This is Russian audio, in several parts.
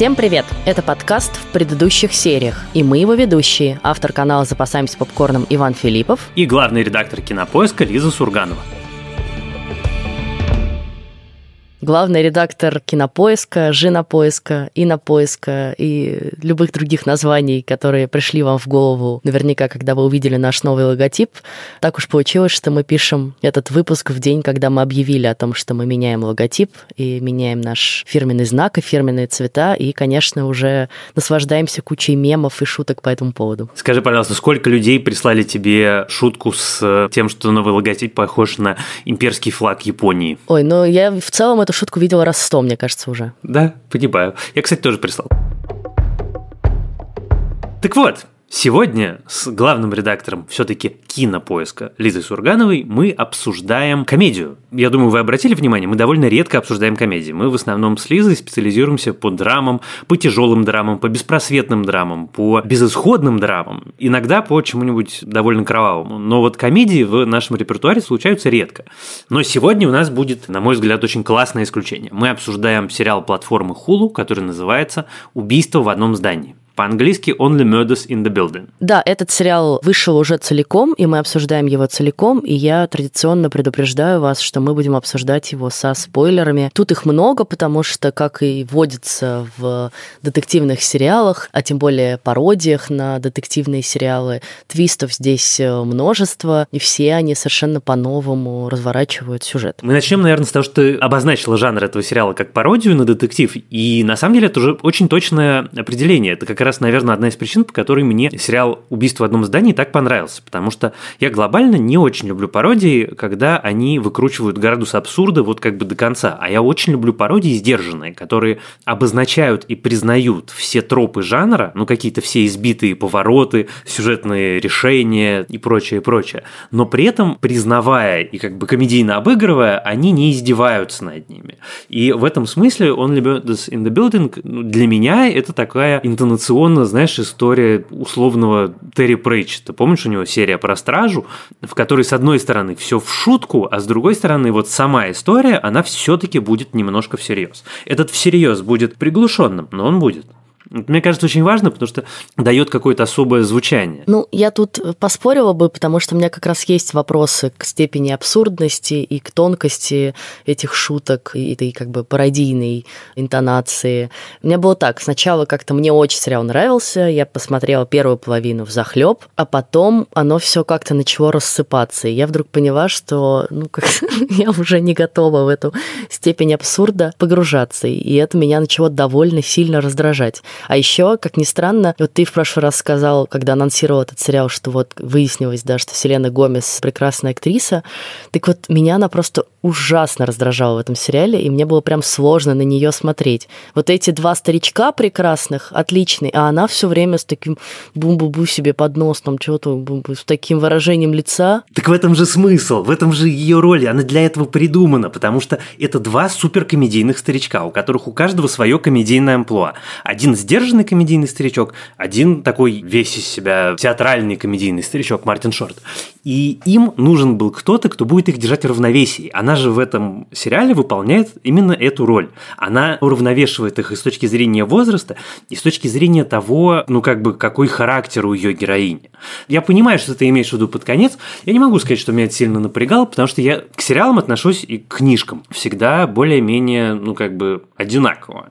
Всем привет! Это подкаст в предыдущих сериях, и мы его ведущие, автор канала «Запасаемся попкорном» Иван Филиппов и главный редактор кинопоиска Лиза Сурганова. Главный редактор кинопоиска, женопоиска, инопоиска и любых других названий, которые пришли вам в голову наверняка, когда вы увидели наш новый логотип. Так уж получилось, что мы пишем этот выпуск в день, когда мы объявили о том, что мы меняем логотип и меняем наш фирменный знак и фирменные цвета, и, конечно, уже наслаждаемся кучей мемов и шуток по этому поводу. Скажи, пожалуйста, сколько людей прислали тебе шутку с тем, что новый логотип похож на имперский флаг Японии? Ой, ну я в целом эту шутку видела раз сто, мне кажется, уже. Да, понимаю. Я, кстати, тоже прислал. Так вот, Сегодня с главным редактором все-таки кинопоиска Лизой Сургановой мы обсуждаем комедию. Я думаю, вы обратили внимание, мы довольно редко обсуждаем комедии. Мы в основном с Лизой специализируемся по драмам, по тяжелым драмам, по беспросветным драмам, по безысходным драмам, иногда по чему-нибудь довольно кровавому. Но вот комедии в нашем репертуаре случаются редко. Но сегодня у нас будет, на мой взгляд, очень классное исключение. Мы обсуждаем сериал платформы Hulu, который называется «Убийство в одном здании». По-английски Only Murders in the Building. Да, этот сериал вышел уже целиком, и мы обсуждаем его целиком, и я традиционно предупреждаю вас, что мы будем обсуждать его со спойлерами. Тут их много, потому что, как и водится в детективных сериалах, а тем более пародиях на детективные сериалы, твистов здесь э, множество, и все они совершенно по-новому разворачивают сюжет. Мы начнем, наверное, с того, что ты обозначила жанр этого сериала как пародию на детектив, и на самом деле это уже очень точное определение. Это как раз раз, наверное, одна из причин, по которой мне сериал «Убийство в одном здании» так понравился, потому что я глобально не очень люблю пародии, когда они выкручивают градус абсурда вот как бы до конца, а я очень люблю пародии сдержанные, которые обозначают и признают все тропы жанра, ну какие-то все избитые повороты, сюжетные решения и прочее, прочее, но при этом признавая и как бы комедийно обыгрывая, они не издеваются над ними. И в этом смысле он Murders in the Building для меня это такая интонационная традиционно, знаешь, история условного Терри Прейчета. Помнишь, у него серия про стражу, в которой, с одной стороны, все в шутку, а с другой стороны, вот сама история, она все-таки будет немножко всерьез. Этот всерьез будет приглушенным, но он будет. Мне кажется, очень важно, потому что дает какое-то особое звучание. Ну, я тут поспорила бы, потому что у меня как раз есть вопросы к степени абсурдности и к тонкости этих шуток и этой как бы пародийной интонации. У меня было так, сначала как-то мне очень сериал нравился, я посмотрела первую половину в захлеб, а потом оно все как-то начало рассыпаться, и я вдруг поняла, что ну, как я уже не готова в эту степень абсурда погружаться, и это меня начало довольно сильно раздражать. А еще, как ни странно, вот ты в прошлый раз сказал, когда анонсировал этот сериал, что вот выяснилось, да, что Селена Гомес прекрасная актриса. Так вот, меня она просто ужасно раздражала в этом сериале, и мне было прям сложно на нее смотреть. Вот эти два старичка прекрасных, отличные, а она все время с таким бум-бу-бу себе под нос, там что-то с таким выражением лица. Так в этом же смысл, в этом же ее роль, она для этого придумана, потому что это два суперкомедийных старичка, у которых у каждого свое комедийное амплуа. Один сдержанный комедийный старичок, один такой весь из себя театральный комедийный старичок Мартин Шорт. И им нужен был кто-то, кто будет их держать в равновесии. Она же в этом сериале выполняет именно эту роль. Она уравновешивает их и с точки зрения возраста, и с точки зрения того, ну как бы, какой характер у ее героини. Я понимаю, что ты имеешь в виду под конец. Я не могу сказать, что меня это сильно напрягало, потому что я к сериалам отношусь и к книжкам всегда более-менее, ну как бы, одинаково.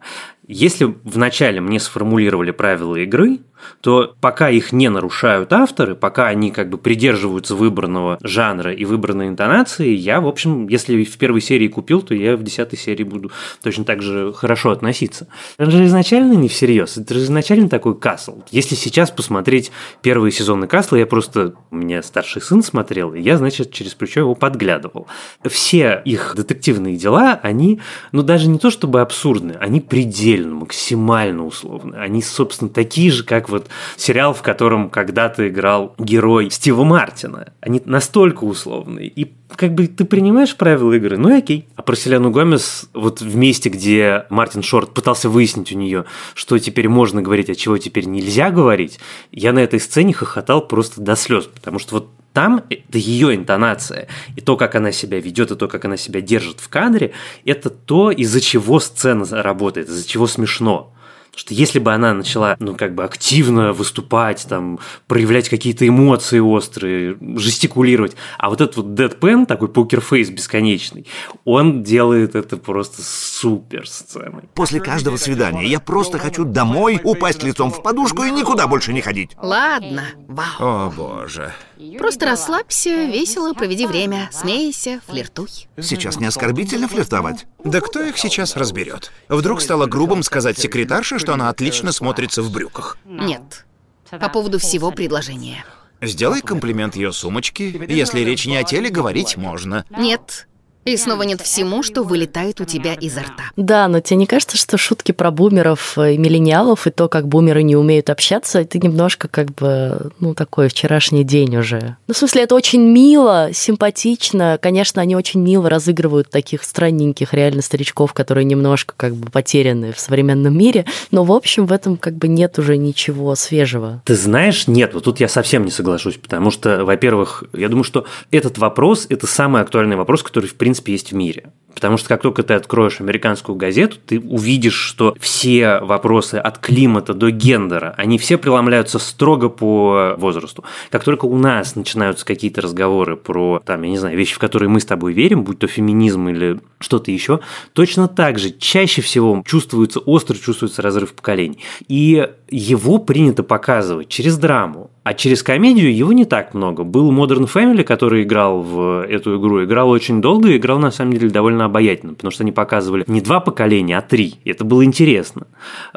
Если вначале мне сформулировали правила игры, то пока их не нарушают авторы, пока они как бы придерживаются выбранного жанра и выбранной интонации, я, в общем, если в первой серии купил, то я в десятой серии буду точно так же хорошо относиться. Это же изначально не всерьез, это же изначально такой касл. Если сейчас посмотреть первые сезоны касла, я просто, у меня старший сын смотрел, и я, значит, через плечо его подглядывал. Все их детективные дела, они, ну даже не то чтобы абсурдны, они предельно, максимально условны. Они, собственно, такие же, как вот сериал, в котором когда-то играл герой Стива Мартина. Они настолько условные. И как бы ты принимаешь правила игры, ну и окей. А про Селену Гомес, вот в месте, где Мартин Шорт пытался выяснить у нее, что теперь можно говорить, а чего теперь нельзя говорить, я на этой сцене хохотал просто до слез, потому что вот там это ее интонация. И то, как она себя ведет, и то, как она себя держит в кадре, это то, из-за чего сцена работает, из-за чего смешно. Что если бы она начала, ну, как бы активно выступать, там, проявлять какие-то эмоции острые, жестикулировать, а вот этот вот Дэдпен, такой покерфейс бесконечный, он делает это просто супер сценой. После каждого свидания я просто хочу домой, упасть лицом в подушку и никуда больше не ходить. Ладно, вау. О, боже. Просто расслабься, весело проведи время, смейся, флиртуй. Сейчас не оскорбительно флиртовать. Да кто их сейчас разберет? Вдруг стало грубым сказать секретарше, что она отлично смотрится в брюках. Нет. По поводу всего предложения. Сделай комплимент ее сумочке. Если речь не о теле, говорить можно. Нет. И снова нет всему, что вылетает у тебя изо рта. Да, но тебе не кажется, что шутки про бумеров и миллениалов и то, как бумеры не умеют общаться, это немножко как бы, ну, такой вчерашний день уже. Ну, в смысле, это очень мило, симпатично. Конечно, они очень мило разыгрывают таких странненьких реально старичков, которые немножко как бы потеряны в современном мире. Но, в общем, в этом как бы нет уже ничего свежего. Ты знаешь, нет, вот тут я совсем не соглашусь, потому что, во-первых, я думаю, что этот вопрос – это самый актуальный вопрос, который, в принципе, принципе, есть в мире. Потому что как только ты откроешь американскую газету, ты увидишь, что все вопросы от климата до гендера, они все преломляются строго по возрасту. Как только у нас начинаются какие-то разговоры про, там, я не знаю, вещи, в которые мы с тобой верим, будь то феминизм или что-то еще, точно так же чаще всего чувствуется, остро чувствуется разрыв поколений. И его принято показывать через драму, а через комедию его не так много. Был Modern Family, который играл в эту игру, играл очень долго играл на самом деле довольно обаятельно, потому что они показывали не два поколения, а три. И это было интересно.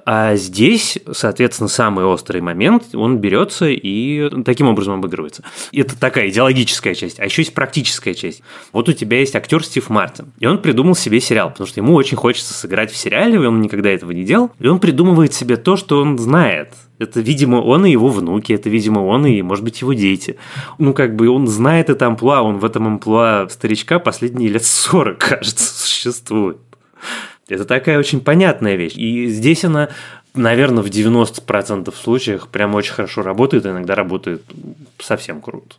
А здесь, соответственно, самый острый момент, он берется и таким образом обыгрывается. Это такая идеологическая часть. А еще есть практическая часть. Вот у тебя есть актер Стив Мартин, и он придумал себе сериал, потому что ему очень хочется сыграть в сериале, и он никогда этого не делал. И он придумывает себе то, что он знает это, видимо, он и его внуки, это, видимо, он и, может быть, его дети. Ну, как бы он знает это амплуа, он в этом амплуа старичка последние лет 40, кажется, существует. Это такая очень понятная вещь. И здесь она наверное, в 90% случаях прям очень хорошо работает, иногда работает совсем круто.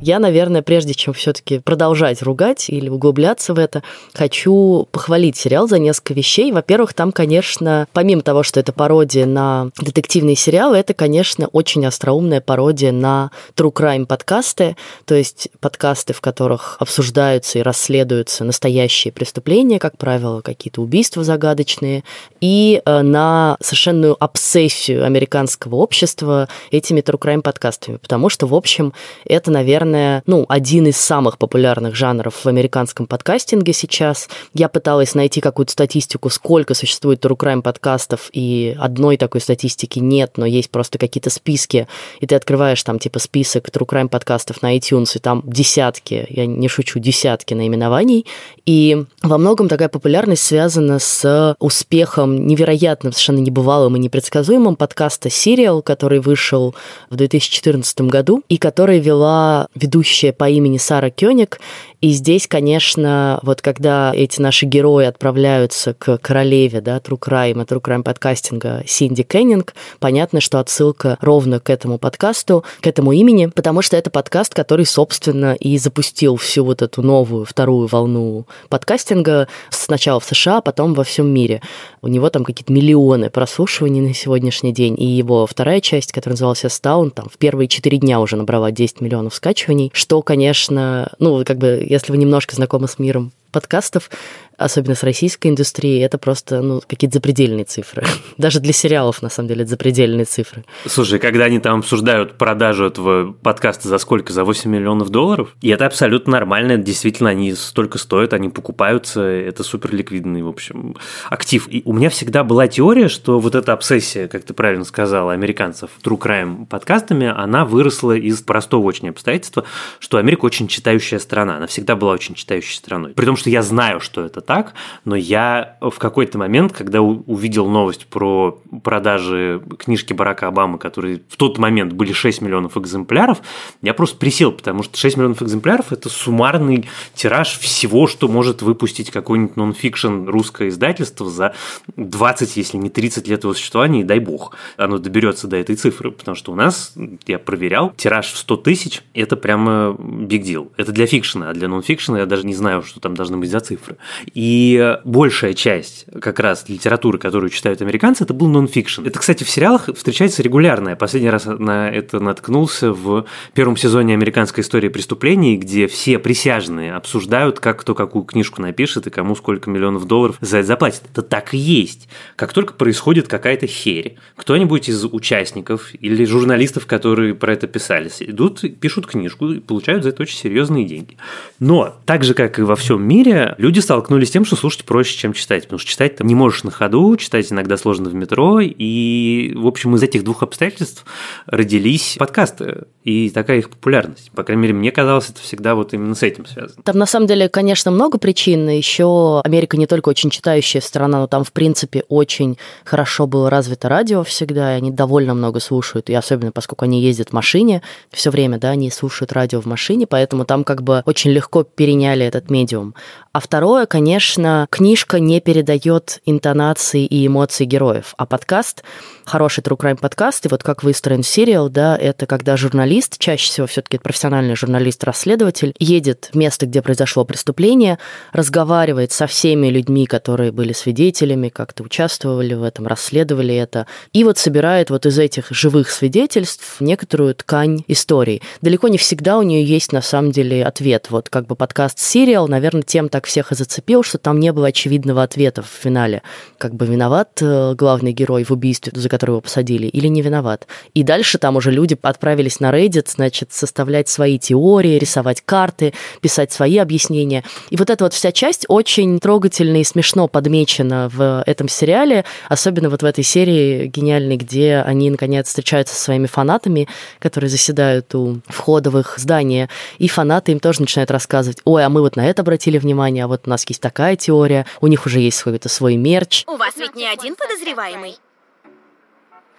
Я, наверное, прежде чем все-таки продолжать ругать или углубляться в это, хочу похвалить сериал за несколько вещей. Во-первых, там, конечно, помимо того, что это пародия на детективные сериалы, это, конечно, очень остроумная пародия на true crime подкасты, то есть подкасты, в которых обсуждаются и расследуются настоящие преступления, как правило, какие-то убийства загадочные, и э, на совершенную обсессию американского общества этими true crime подкастами, потому что, в общем, это, наверное, наверное, ну, один из самых популярных жанров в американском подкастинге сейчас. Я пыталась найти какую-то статистику, сколько существует true crime подкастов, и одной такой статистики нет, но есть просто какие-то списки, и ты открываешь там типа список true crime подкастов на iTunes, и там десятки, я не шучу, десятки наименований, и во многом такая популярность связана с успехом невероятным, совершенно небывалым и непредсказуемым подкаста «Сериал», который вышел в 2014 году, и который вела ведущая по имени Сара Кёник. И здесь, конечно, вот когда эти наши герои отправляются к королеве, да, True Crime, True Crime подкастинга Синди Кеннинг, понятно, что отсылка ровно к этому подкасту, к этому имени, потому что это подкаст, который, собственно, и запустил всю вот эту новую вторую волну подкастинга сначала в США, а потом во всем мире. У него там какие-то миллионы прослушиваний на сегодняшний день, и его вторая часть, которая называлась Стаун, там в первые четыре дня уже набрала 10 миллионов скачиваний, что, конечно, ну, как бы, если вы немножко знакомы с миром подкастов, особенно с российской индустрией, это просто ну, какие-то запредельные цифры. Даже для сериалов, на самом деле, это запредельные цифры. Слушай, когда они там обсуждают продажу этого подкаста за сколько? За 8 миллионов долларов? И это абсолютно нормально, действительно, они столько стоят, они покупаются, это супер ликвидный, в общем, актив. И у меня всегда была теория, что вот эта обсессия, как ты правильно сказала, американцев True Crime подкастами, она выросла из простого очень обстоятельства, что Америка очень читающая страна, она всегда была очень читающей страной. При том, что я знаю, что это так, но я в какой-то момент, когда увидел новость про продажи книжки Барака Обамы, которые в тот момент были 6 миллионов экземпляров, я просто присел, потому что 6 миллионов экземпляров – это суммарный тираж всего, что может выпустить какой-нибудь нонфикшн русское издательство за 20, если не 30 лет его существования, и дай бог, оно доберется до этой цифры, потому что у нас, я проверял, тираж в 100 тысяч – это прямо big deal. Это для фикшена, а для нонфикшена я даже не знаю, что там должны быть за цифры. И большая часть как раз литературы, которую читают американцы, это был нон-фикшн. Это, кстати, в сериалах встречается регулярно. Я последний раз на это наткнулся в первом сезоне «Американской истории преступлений», где все присяжные обсуждают, как кто какую книжку напишет и кому сколько миллионов долларов за это заплатит. Это так и есть. Как только происходит какая-то херь, кто-нибудь из участников или журналистов, которые про это писали, идут, пишут книжку и получают за это очень серьезные деньги. Но так же, как и во всем мире, люди столкнулись с тем, что слушать проще, чем читать. Потому что читать ты не можешь на ходу, читать иногда сложно в метро. И, в общем, из этих двух обстоятельств родились подкасты и такая их популярность. По крайней мере, мне казалось, это всегда вот именно с этим связано. Там, на самом деле, конечно, много причин. Еще Америка не только очень читающая страна, но там, в принципе, очень хорошо было развито радио всегда, и они довольно много слушают, и особенно поскольку они ездят в машине все время, да, они слушают радио в машине, поэтому там как бы очень легко переняли этот медиум. А второе, конечно, книжка не передает интонации и эмоции героев, а подкаст хороший true crime подкаст, и вот как выстроен сериал, да, это когда журналист, чаще всего все-таки профессиональный журналист-расследователь, едет в место, где произошло преступление, разговаривает со всеми людьми, которые были свидетелями, как-то участвовали в этом, расследовали это, и вот собирает вот из этих живых свидетельств некоторую ткань истории. Далеко не всегда у нее есть на самом деле ответ. Вот как бы подкаст «Сериал», наверное, тем так всех и зацепил, что там не было очевидного ответа в финале. Как бы виноват э, главный герой в убийстве, за который его посадили, или не виноват. И дальше там уже люди отправились на Reddit, значит, составлять свои теории, рисовать карты, писать свои объяснения. И вот эта вот вся часть очень трогательно и смешно подмечена в этом сериале, особенно вот в этой серии гениальной, где они, наконец, встречаются со своими фанатами, которые заседают у входа в их здание, и фанаты им тоже начинают рассказывать, ой, а мы вот на это обратили внимание, а вот у нас есть такая теория, у них уже есть какой-то свой мерч. У вас ведь не один подозреваемый.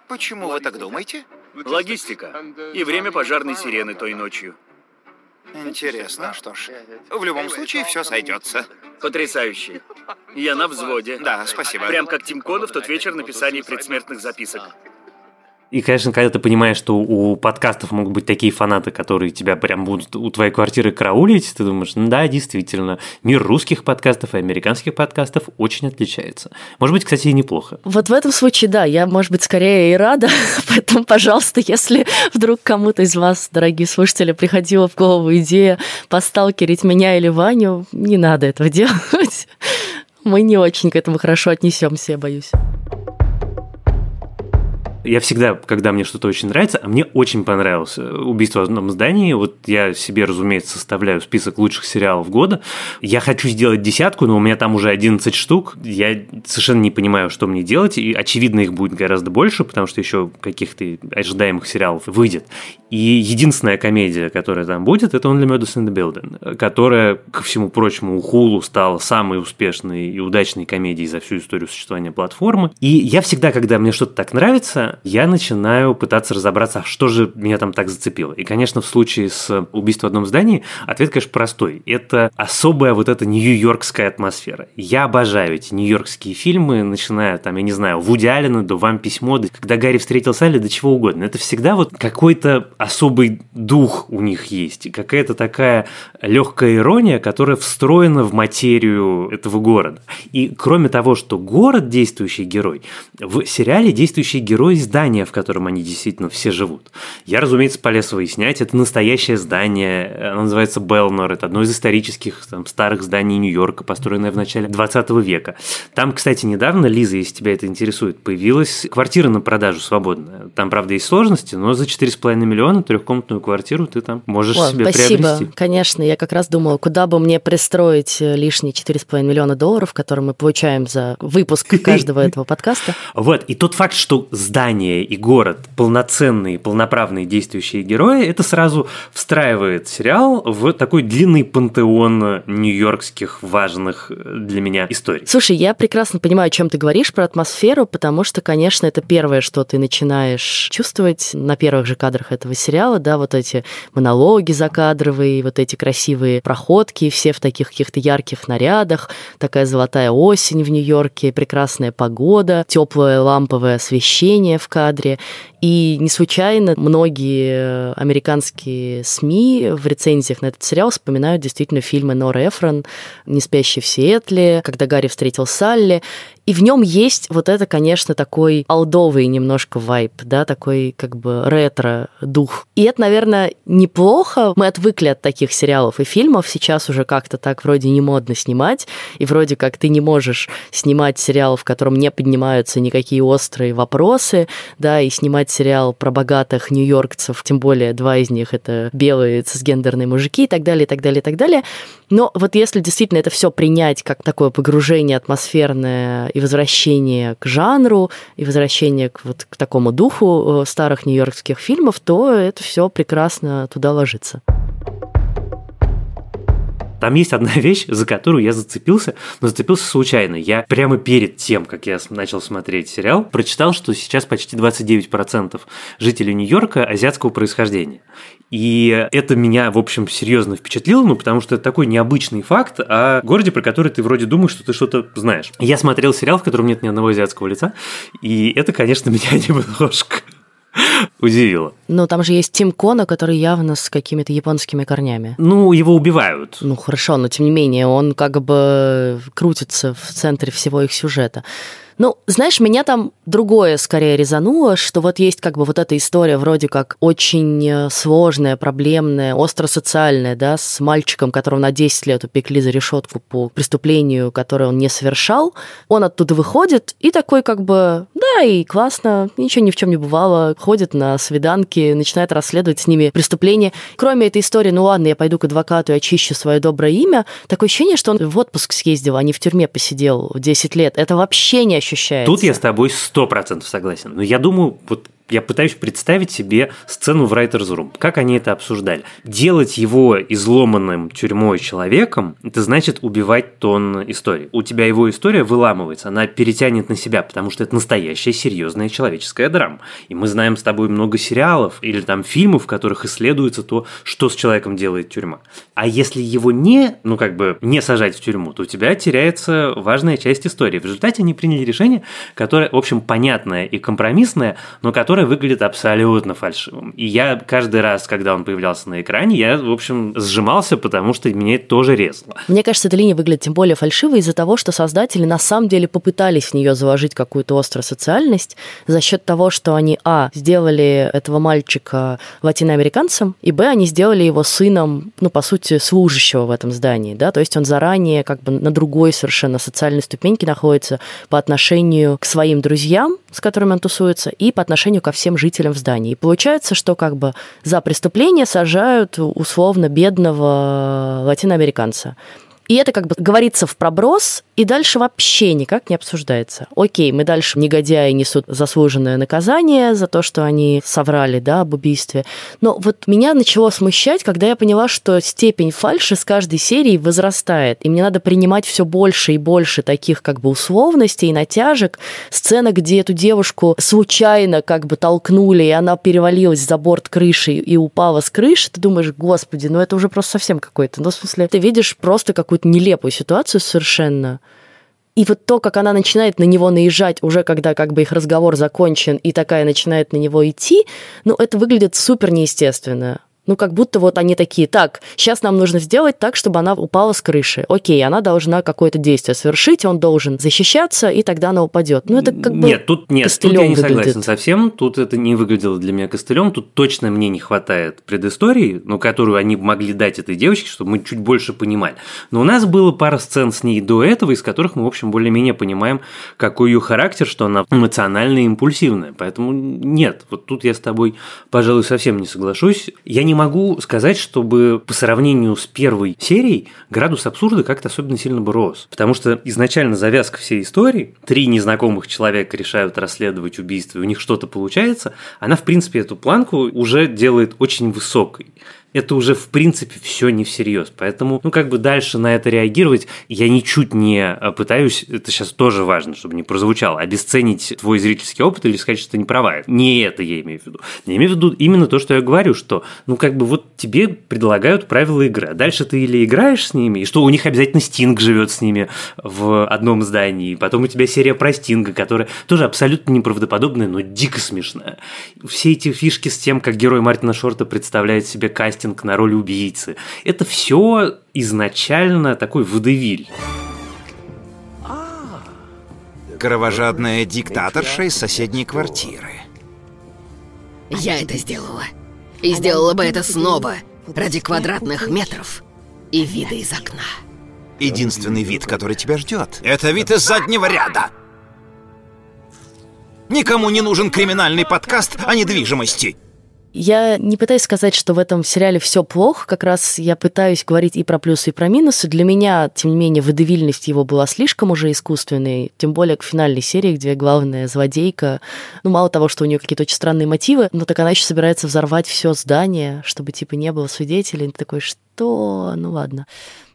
Почему вы так думаете? Логистика. И время пожарной сирены той ночью. Интересно, что ж. В любом случае, все сойдется. Потрясающе. Я на взводе. Да, спасибо. Прям как Тим Кона в тот вечер написания предсмертных записок. И, конечно, когда ты понимаешь, что у подкастов могут быть такие фанаты, которые тебя прям будут у твоей квартиры караулить, ты думаешь, ну да, действительно, мир русских подкастов и американских подкастов очень отличается. Может быть, кстати, и неплохо. Вот в этом случае, да, я, может быть, скорее и рада, поэтому, пожалуйста, если вдруг кому-то из вас, дорогие слушатели, приходила в голову идея посталкерить меня или Ваню, не надо этого делать. Мы не очень к этому хорошо отнесемся, я боюсь. Я всегда, когда мне что-то очень нравится, а мне очень понравилось «Убийство в одном здании», вот я себе, разумеется, составляю список лучших сериалов года. Я хочу сделать десятку, но у меня там уже 11 штук. Я совершенно не понимаю, что мне делать, и, очевидно, их будет гораздо больше, потому что еще каких-то ожидаемых сериалов выйдет. И единственная комедия, которая там будет, это Only Murders in the Building, которая, ко всему прочему, у Hulu стала самой успешной и удачной комедией за всю историю существования платформы. И я всегда, когда мне что-то так нравится, я начинаю пытаться разобраться, а что же меня там так зацепило. И, конечно, в случае с убийством в одном здании ответ, конечно, простой. Это особая вот эта нью-йоркская атмосфера. Я обожаю эти нью-йоркские фильмы, начиная там, я не знаю, Вуди Аллена до «Вам письмо», «Когда Гарри встретил Салли», до чего угодно. Это всегда вот какой-то особый дух у них есть, какая-то такая легкая ирония, которая встроена в материю этого города. И кроме того, что город действующий герой, в сериале действующий герой здания, в котором они действительно все живут. Я, разумеется, полез выяснять, это настоящее здание, оно называется Белнор, это одно из исторических там, старых зданий Нью-Йорка, построенное в начале 20 века. Там, кстати, недавно, Лиза, если тебя это интересует, появилась квартира на продажу свободная. Там, правда, есть сложности, но за 4,5 миллиона трехкомнатную квартиру ты там можешь О, себе спасибо. приобрести. Конечно, я как раз думала, куда бы мне пристроить э, лишние 4,5 миллиона долларов, которые мы получаем за выпуск каждого этого подкаста. Вот, и тот факт, что здание и город полноценные, полноправные действующие герои, это сразу встраивает сериал в такой длинный пантеон нью-йоркских важных для меня историй. Слушай, я прекрасно понимаю, о чем ты говоришь про атмосферу, потому что, конечно, это первое, что ты начинаешь чувствовать на первых же кадрах этого сериала, да, вот эти монологи закадровые, вот эти красивые проходки, все в таких каких-то ярких нарядах, такая золотая осень в Нью-Йорке, прекрасная погода, теплое ламповое освещение в кадре. И не случайно многие американские СМИ в рецензиях на этот сериал вспоминают действительно фильмы Нора Эфрон «Не спящий в Сиэтле», «Когда Гарри встретил Салли». И в нем есть вот это, конечно, такой алдовый немножко вайп, да, такой как бы ретро-дух. И это, наверное, неплохо. Мы отвыкли от таких сериалов и фильмов. Сейчас уже как-то так вроде не модно снимать. И вроде как ты не можешь снимать сериал, в котором не поднимаются никакие острые вопросы, да, и снимать сериал про богатых нью-йоркцев, тем более два из них это белые цисгендерные мужики и так далее, и так далее, и так далее. Но вот если действительно это все принять как такое погружение атмосферное и возвращение к жанру, и возвращение к, вот, к такому духу э, старых нью-йоркских фильмов, то это все прекрасно туда ложится. Там есть одна вещь, за которую я зацепился, но зацепился случайно. Я прямо перед тем, как я начал смотреть сериал, прочитал, что сейчас почти 29% жителей Нью-Йорка азиатского происхождения. И это меня, в общем, серьезно впечатлило, ну, потому что это такой необычный факт о городе, про который ты вроде думаешь, что ты что-то знаешь. Я смотрел сериал, в котором нет ни одного азиатского лица, и это, конечно, меня немножко удивило. Но там же есть Тим Кона, который явно с какими-то японскими корнями. Ну, его убивают. Ну, хорошо, но тем не менее, он как бы крутится в центре всего их сюжета. Ну, знаешь, меня там другое скорее резануло, что вот есть как бы вот эта история вроде как очень э, сложная, проблемная, остро-социальная, да, с мальчиком, которого на 10 лет упекли за решетку по преступлению, которое он не совершал. Он оттуда выходит и такой как бы, да, и классно, ничего ни в чем не бывало, ходит на свиданки, начинает расследовать с ними преступления. Кроме этой истории, ну ладно, я пойду к адвокату и очищу свое доброе имя, такое ощущение, что он в отпуск съездил, а не в тюрьме посидел 10 лет. Это вообще не ощущается. Тут я с тобой сто процентов согласен. Но я думаю, вот я пытаюсь представить себе сцену в Writer's Room. Как они это обсуждали? Делать его изломанным тюрьмой человеком, это значит убивать тон истории. У тебя его история выламывается, она перетянет на себя, потому что это настоящая серьезная человеческая драма. И мы знаем с тобой много сериалов или там фильмов, в которых исследуется то, что с человеком делает тюрьма. А если его не, ну как бы, не сажать в тюрьму, то у тебя теряется важная часть истории. В результате они приняли решение, которое, в общем, понятное и компромиссное, но которое который выглядит абсолютно фальшивым. И я каждый раз, когда он появлялся на экране, я, в общем, сжимался, потому что меня это тоже резало. Мне кажется, эта линия выглядит тем более фальшивой из-за того, что создатели на самом деле попытались в нее заложить какую-то острую социальность за счет того, что они, а, сделали этого мальчика латиноамериканцем, и, б, они сделали его сыном, ну, по сути, служащего в этом здании, да, то есть он заранее как бы на другой совершенно социальной ступеньке находится по отношению к своим друзьям, с которыми он тусуется, и по отношению ко всем жителям в здании. И получается, что как бы за преступление сажают условно бедного латиноамериканца. И это как бы говорится в проброс, и дальше вообще никак не обсуждается. Окей, мы дальше негодяи несут заслуженное наказание за то, что они соврали, да, об убийстве. Но вот меня начало смущать, когда я поняла, что степень фальши с каждой серии возрастает, и мне надо принимать все больше и больше таких как бы условностей и натяжек. Сцена, где эту девушку случайно как бы толкнули, и она перевалилась за борт крыши и упала с крыши, ты думаешь, господи, ну это уже просто совсем какой-то. Ну, в смысле, ты видишь просто какую-то какую-то нелепую ситуацию совершенно. И вот то, как она начинает на него наезжать, уже когда как бы их разговор закончен, и такая начинает на него идти, ну, это выглядит супер неестественно. Ну, как будто вот они такие, так, сейчас нам нужно сделать так, чтобы она упала с крыши. Окей, она должна какое-то действие совершить, он должен защищаться, и тогда она упадет. Ну, это как бы Нет, тут нет, тут я не выглядит. согласен совсем. Тут это не выглядело для меня костылем. Тут точно мне не хватает предыстории, ну, которую они могли дать этой девочке, чтобы мы чуть больше понимали. Но у нас было пара сцен с ней до этого, из которых мы, в общем, более-менее понимаем, какой ее характер, что она эмоциональная и импульсивная. Поэтому нет, вот тут я с тобой, пожалуй, совсем не соглашусь. Я не могу сказать, чтобы по сравнению с первой серией градус абсурда как-то особенно сильно бы рос. Потому что изначально завязка всей истории, три незнакомых человека решают расследовать убийство, и у них что-то получается, она, в принципе, эту планку уже делает очень высокой. Это уже в принципе все не всерьез. Поэтому, ну, как бы дальше на это реагировать, я ничуть не э, пытаюсь, это сейчас тоже важно, чтобы не прозвучало, обесценить твой зрительский опыт или сказать, что ты не права. Не это я имею в виду. Я имею в виду именно то, что я говорю, что, ну, как бы вот тебе предлагают правила игры, а дальше ты или играешь с ними, и что у них обязательно Стинг живет с ними в одном здании, потом у тебя серия про Стинга, которая тоже абсолютно неправдоподобная, но дико смешная. Все эти фишки с тем, как герой Мартина Шорта представляет себе кастинг кастинг на роль убийцы. Это все изначально такой водевиль. Кровожадная диктаторша из соседней квартиры. Я это сделала. И сделала бы это снова, ради квадратных метров и вида из окна. Единственный вид, который тебя ждет, это вид из заднего ряда. Никому не нужен криминальный подкаст о недвижимости. Я не пытаюсь сказать, что в этом сериале все плохо, как раз я пытаюсь говорить и про плюсы, и про минусы. Для меня, тем не менее, выдавильность его была слишком уже искусственной, тем более к финальной серии, где главная злодейка, ну, мало того, что у нее какие-то очень странные мотивы, но так она еще собирается взорвать все здание, чтобы, типа, не было свидетелей. Ты такой, что? Ну, ладно.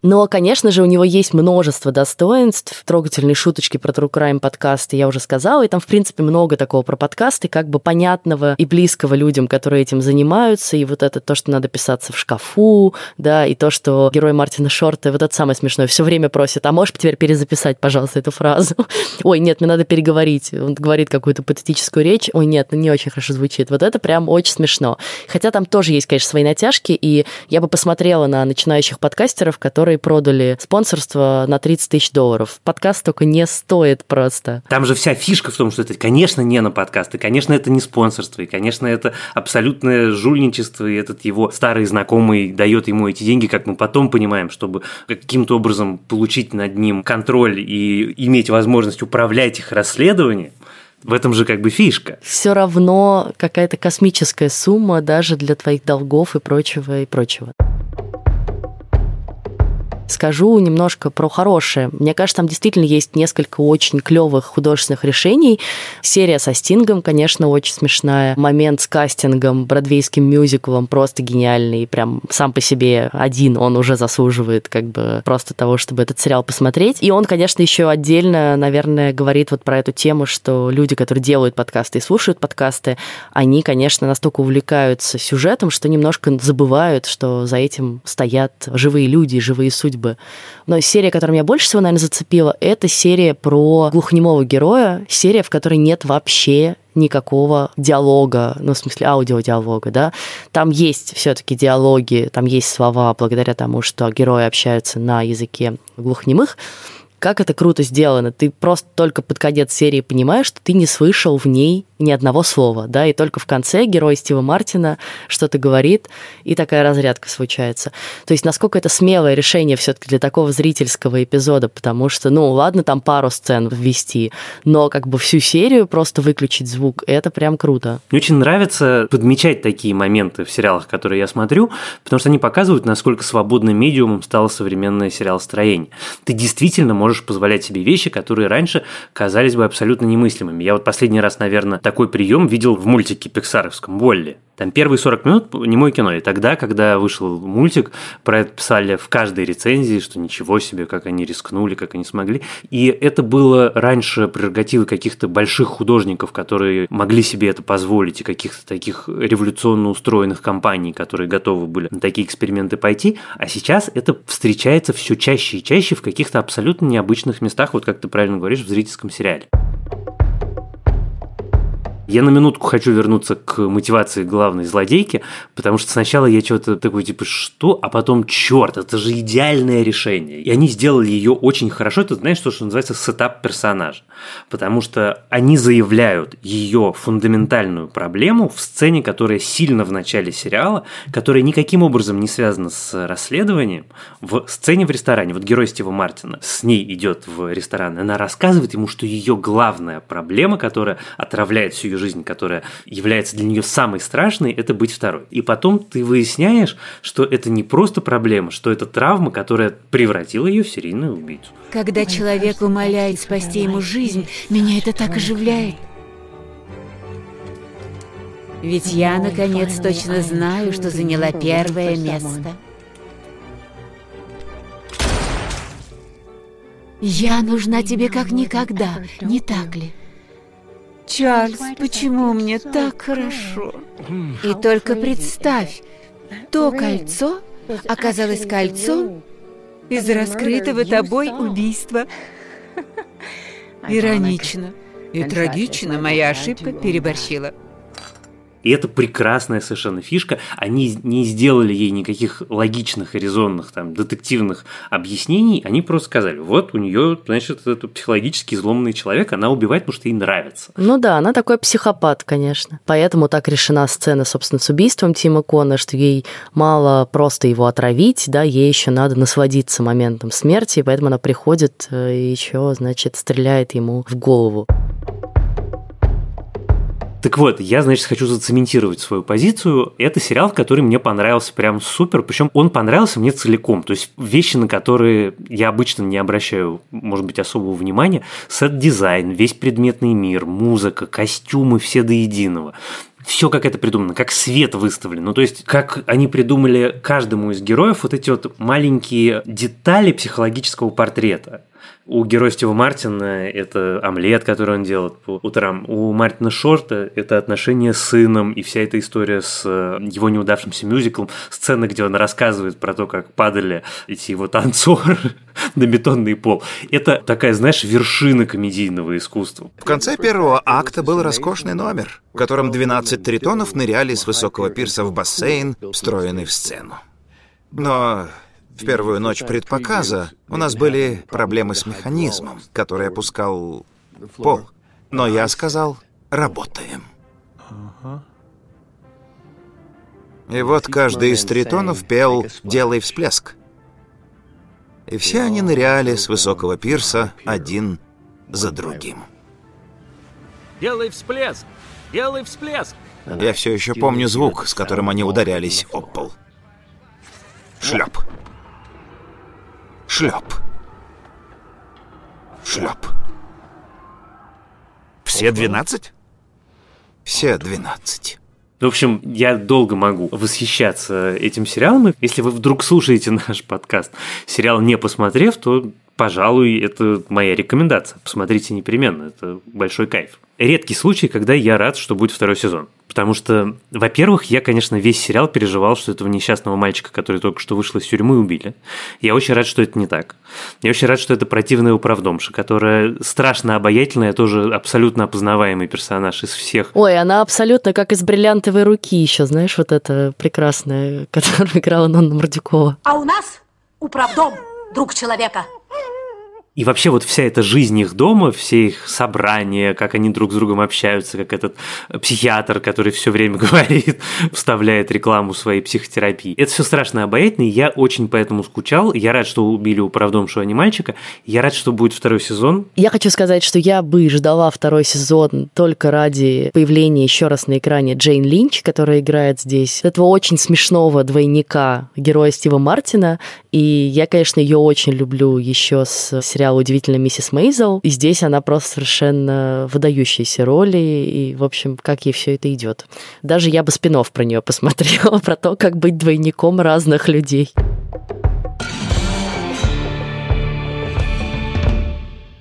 Но, конечно же, у него есть множество достоинств. Трогательные шуточки про True Crime подкасты я уже сказала, и там, в принципе, много такого про подкасты, как бы понятного и близкого людям, которые этим занимаются, и вот это то, что надо писаться в шкафу, да, и то, что герой Мартина Шорта, вот это самое смешное, все время просит, а можешь теперь перезаписать, пожалуйста, эту фразу? Ой, нет, мне надо переговорить. Он говорит какую-то патетическую речь, ой, нет, ну не очень хорошо звучит. Вот это прям очень смешно. Хотя там тоже есть, конечно, свои натяжки, и я бы посмотрела на начинающих подкастеров, которые которые продали спонсорство на 30 тысяч долларов. Подкаст только не стоит просто. Там же вся фишка в том, что это, конечно, не на подкасты, конечно, это не спонсорство, и, конечно, это абсолютное жульничество, и этот его старый знакомый дает ему эти деньги, как мы потом понимаем, чтобы каким-то образом получить над ним контроль и иметь возможность управлять их расследованием. В этом же как бы фишка. Все равно какая-то космическая сумма даже для твоих долгов и прочего, и прочего. Скажу немножко про хорошее. Мне кажется, там действительно есть несколько очень клевых художественных решений. Серия со Стингом, конечно, очень смешная. Момент с кастингом, бродвейским мюзиклом просто гениальный. Прям сам по себе один он уже заслуживает как бы просто того, чтобы этот сериал посмотреть. И он, конечно, еще отдельно, наверное, говорит вот про эту тему, что люди, которые делают подкасты и слушают подкасты, они, конечно, настолько увлекаются сюжетом, что немножко забывают, что за этим стоят живые люди, живые судьбы судьбы. Но серия, которая меня больше всего, наверное, зацепила, это серия про глухонемого героя, серия, в которой нет вообще никакого диалога, ну, в смысле аудиодиалога, да. Там есть все-таки диалоги, там есть слова благодаря тому, что герои общаются на языке глухонемых, как это круто сделано. Ты просто только под конец серии понимаешь, что ты не слышал в ней ни одного слова, да, и только в конце герой Стива Мартина что-то говорит, и такая разрядка случается. То есть насколько это смелое решение все-таки для такого зрительского эпизода, потому что, ну, ладно, там пару сцен ввести, но как бы всю серию просто выключить звук, это прям круто. Мне очень нравится подмечать такие моменты в сериалах, которые я смотрю, потому что они показывают, насколько свободным медиумом стало современное сериалостроение. Ты действительно можешь позволять себе вещи, которые раньше казались бы абсолютно немыслимыми. Я вот последний раз, наверное, такой прием видел в мультике пиксаровском «Волли». Там первые 40 минут не мой кино. И тогда, когда вышел мультик, про это писали в каждой рецензии, что ничего себе, как они рискнули, как они смогли. И это было раньше прерогативой каких-то больших художников, которые могли себе это позволить, и каких-то таких революционно устроенных компаний, которые готовы были на такие эксперименты пойти. А сейчас это встречается все чаще и чаще в каких-то абсолютно необычных местах, вот как ты правильно говоришь, в зрительском сериале. Я на минутку хочу вернуться к мотивации главной злодейки, потому что сначала я что-то такой, типа, что? А потом, черт, это же идеальное решение. И они сделали ее очень хорошо. Это, знаешь, то, что называется сетап персонажа. Потому что они заявляют ее фундаментальную проблему в сцене, которая сильно в начале сериала, которая никаким образом не связана с расследованием, в сцене в ресторане. Вот герой Стива Мартина с ней идет в ресторан, и она рассказывает ему, что ее главная проблема, которая отравляет всю ее жизнь, которая является для нее самой страшной, это быть второй. И потом ты выясняешь, что это не просто проблема, что это травма, которая превратила ее в серийную убийцу. Когда человек умоляет спасти ему жизнь, меня это так оживляет. Ведь я, наконец, точно знаю, что заняла первое место. Я нужна тебе как никогда, не так ли? Чарльз, почему мне так хорошо? И только представь, то кольцо оказалось кольцом из раскрытого тобой убийства. Иронично и трагично моя ошибка переборщила. И это прекрасная совершенно фишка. Они не сделали ей никаких логичных резонных там детективных объяснений. Они просто сказали, вот у нее, значит, это психологически изломанный человек, она убивает, потому что ей нравится. Ну да, она такой психопат, конечно. Поэтому так решена сцена, собственно, с убийством Тима Кона, что ей мало просто его отравить, да, ей еще надо насладиться моментом смерти, и поэтому она приходит э, и еще, значит, стреляет ему в голову. Так вот, я, значит, хочу зацементировать свою позицию. Это сериал, который мне понравился прям супер. Причем он понравился мне целиком. То есть вещи, на которые я обычно не обращаю, может быть, особого внимания. Сет-дизайн, весь предметный мир, музыка, костюмы, все до единого все как это придумано, как свет выставлен. Ну, то есть, как они придумали каждому из героев вот эти вот маленькие детали психологического портрета. У героя Стива Мартина это омлет, который он делает по утрам. У Мартина Шорта это отношения с сыном и вся эта история с э, его неудавшимся мюзиклом. Сцена, где он рассказывает про то, как падали эти его танцоры на бетонный пол. Это такая, знаешь, вершина комедийного искусства. В конце первого акта был роскошный номер, в котором 12 тритонов ныряли с высокого пирса в бассейн, встроенный в сцену. Но в первую ночь предпоказа у нас были проблемы с механизмом, который опускал пол. Но я сказал, работаем. И вот каждый из тритонов пел «Делай всплеск». И все они ныряли с высокого пирса один за другим. Делай всплеск! Делай всплеск! Я все еще помню звук, с которым они ударялись об пол. Шлеп. Шлеп. Шлеп. Все двенадцать? Все двенадцать. В общем, я долго могу восхищаться этим сериалом. Если вы вдруг слушаете наш подкаст, сериал не посмотрев, то, пожалуй, это моя рекомендация. Посмотрите непременно, это большой кайф. Редкий случай, когда я рад, что будет второй сезон. Потому что, во-первых, я, конечно, весь сериал переживал, что этого несчастного мальчика, который только что вышел из тюрьмы, убили. Я очень рад, что это не так. Я очень рад, что это противная управдомша, которая страшно обаятельная, тоже абсолютно опознаваемый персонаж из всех. Ой, она абсолютно как из бриллиантовой руки еще, знаешь, вот это прекрасная, которую играла Нонна Мордюкова. А у нас управдом, друг человека. И вообще вот вся эта жизнь их дома, все их собрания, как они друг с другом общаются, как этот психиатр, который все время говорит, вставляет рекламу своей психотерапии. Это все страшно обаятельно, и я очень поэтому скучал. Я рад, что убили управдомшего, а не мальчика. Я рад, что будет второй сезон. Я хочу сказать, что я бы ждала второй сезон только ради появления еще раз на экране Джейн Линч, которая играет здесь этого очень смешного двойника героя Стива Мартина. И я, конечно, ее очень люблю еще с сериала «Удивительная миссис Мейзел». И здесь она просто совершенно выдающиеся роли, и, в общем, как ей все это идет. Даже я бы спин про нее посмотрела, про то, как быть двойником разных людей.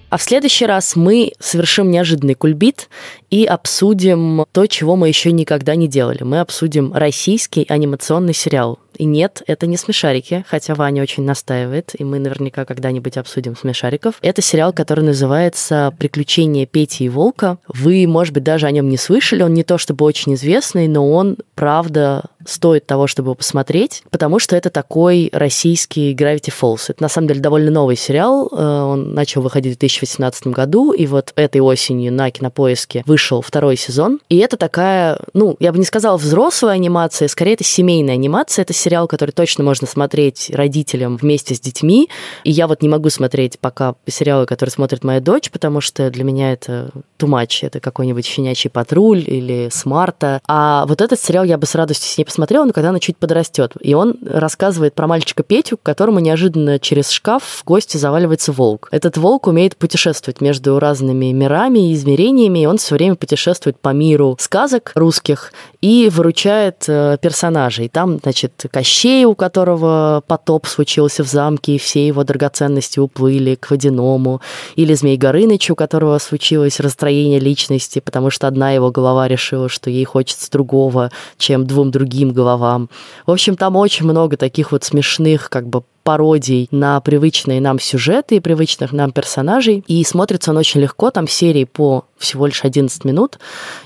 А в следующий раз мы совершим неожиданный кульбит и обсудим то, чего мы еще никогда не делали. Мы обсудим российский анимационный сериал. И нет, это не смешарики, хотя Ваня очень настаивает, и мы наверняка когда-нибудь обсудим смешариков. Это сериал, который называется «Приключения Пети и Волка». Вы, может быть, даже о нем не слышали, он не то чтобы очень известный, но он, правда, стоит того, чтобы его посмотреть, потому что это такой российский Gravity Falls. Это, на самом деле, довольно новый сериал. Э, он начал выходить в 2018 году, и вот этой осенью на Кинопоиске вышел второй сезон. И это такая, ну, я бы не сказала взрослая анимация, скорее это семейная анимация. Это сериал, который точно можно смотреть родителям вместе с детьми. И я вот не могу смотреть пока сериалы, которые смотрит моя дочь, потому что для меня это much. Это какой-нибудь «Щенячий патруль» или «Смарта». А вот этот сериал я бы с радостью с ней посмотрела, но когда она чуть подрастет. И он рассказывает про мальчика Петю, которому неожиданно через шкаф в гости заваливается волк. Этот волк умеет путешествовать между разными мирами и измерениями, и он все время путешествует по миру сказок русских и выручает э, персонажей. Там, значит, Кощей, у которого потоп случился в замке, и все его драгоценности уплыли к водяному, или Змей Горыныч, у которого случилось расстроение личности, потому что одна его голова решила, что ей хочется другого, чем двум другим головам. В общем, там очень много таких вот смешных как бы пародий на привычные нам сюжеты и привычных нам персонажей. И смотрится он очень легко, там серии по всего лишь 11 минут.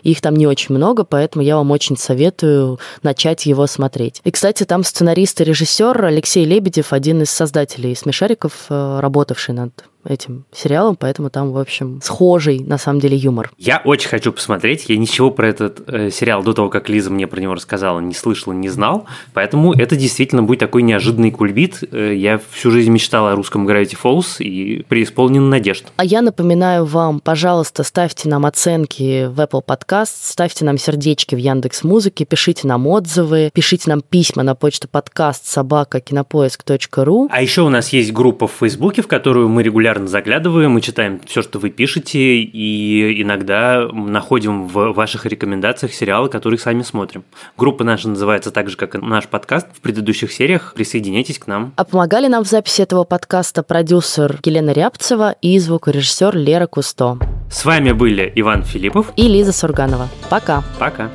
Их там не очень много, поэтому я вам очень советую начать его смотреть. И, кстати, там сценарист и режиссер Алексей Лебедев, один из создателей смешариков, э, работавший над этим сериалом, поэтому там, в общем, схожий, на самом деле, юмор. Я очень хочу посмотреть. Я ничего про этот э, сериал до того, как Лиза мне про него рассказала, не слышал, не знал. Поэтому это действительно будет такой неожиданный кульбит. Э, я всю жизнь мечтал о русском Gravity Falls и преисполнен надежд. А я напоминаю вам, пожалуйста, ставьте нам оценки в Apple Podcast, ставьте нам сердечки в Яндекс Музыке, пишите нам отзывы, пишите нам письма на почту подкаст собака кинопоиск.ру. А еще у нас есть группа в Фейсбуке, в которую мы регулярно заглядываем, мы читаем все, что вы пишете, и иногда находим в ваших рекомендациях сериалы, которые сами смотрим. Группа наша называется так же, как и наш подкаст в предыдущих сериях. Присоединяйтесь к нам. А помогали нам в записи этого подкаста продюсер Елена Рябцева и звукорежиссер Лера Кусто. С вами были Иван Филиппов и Лиза Сурганова. Пока. Пока.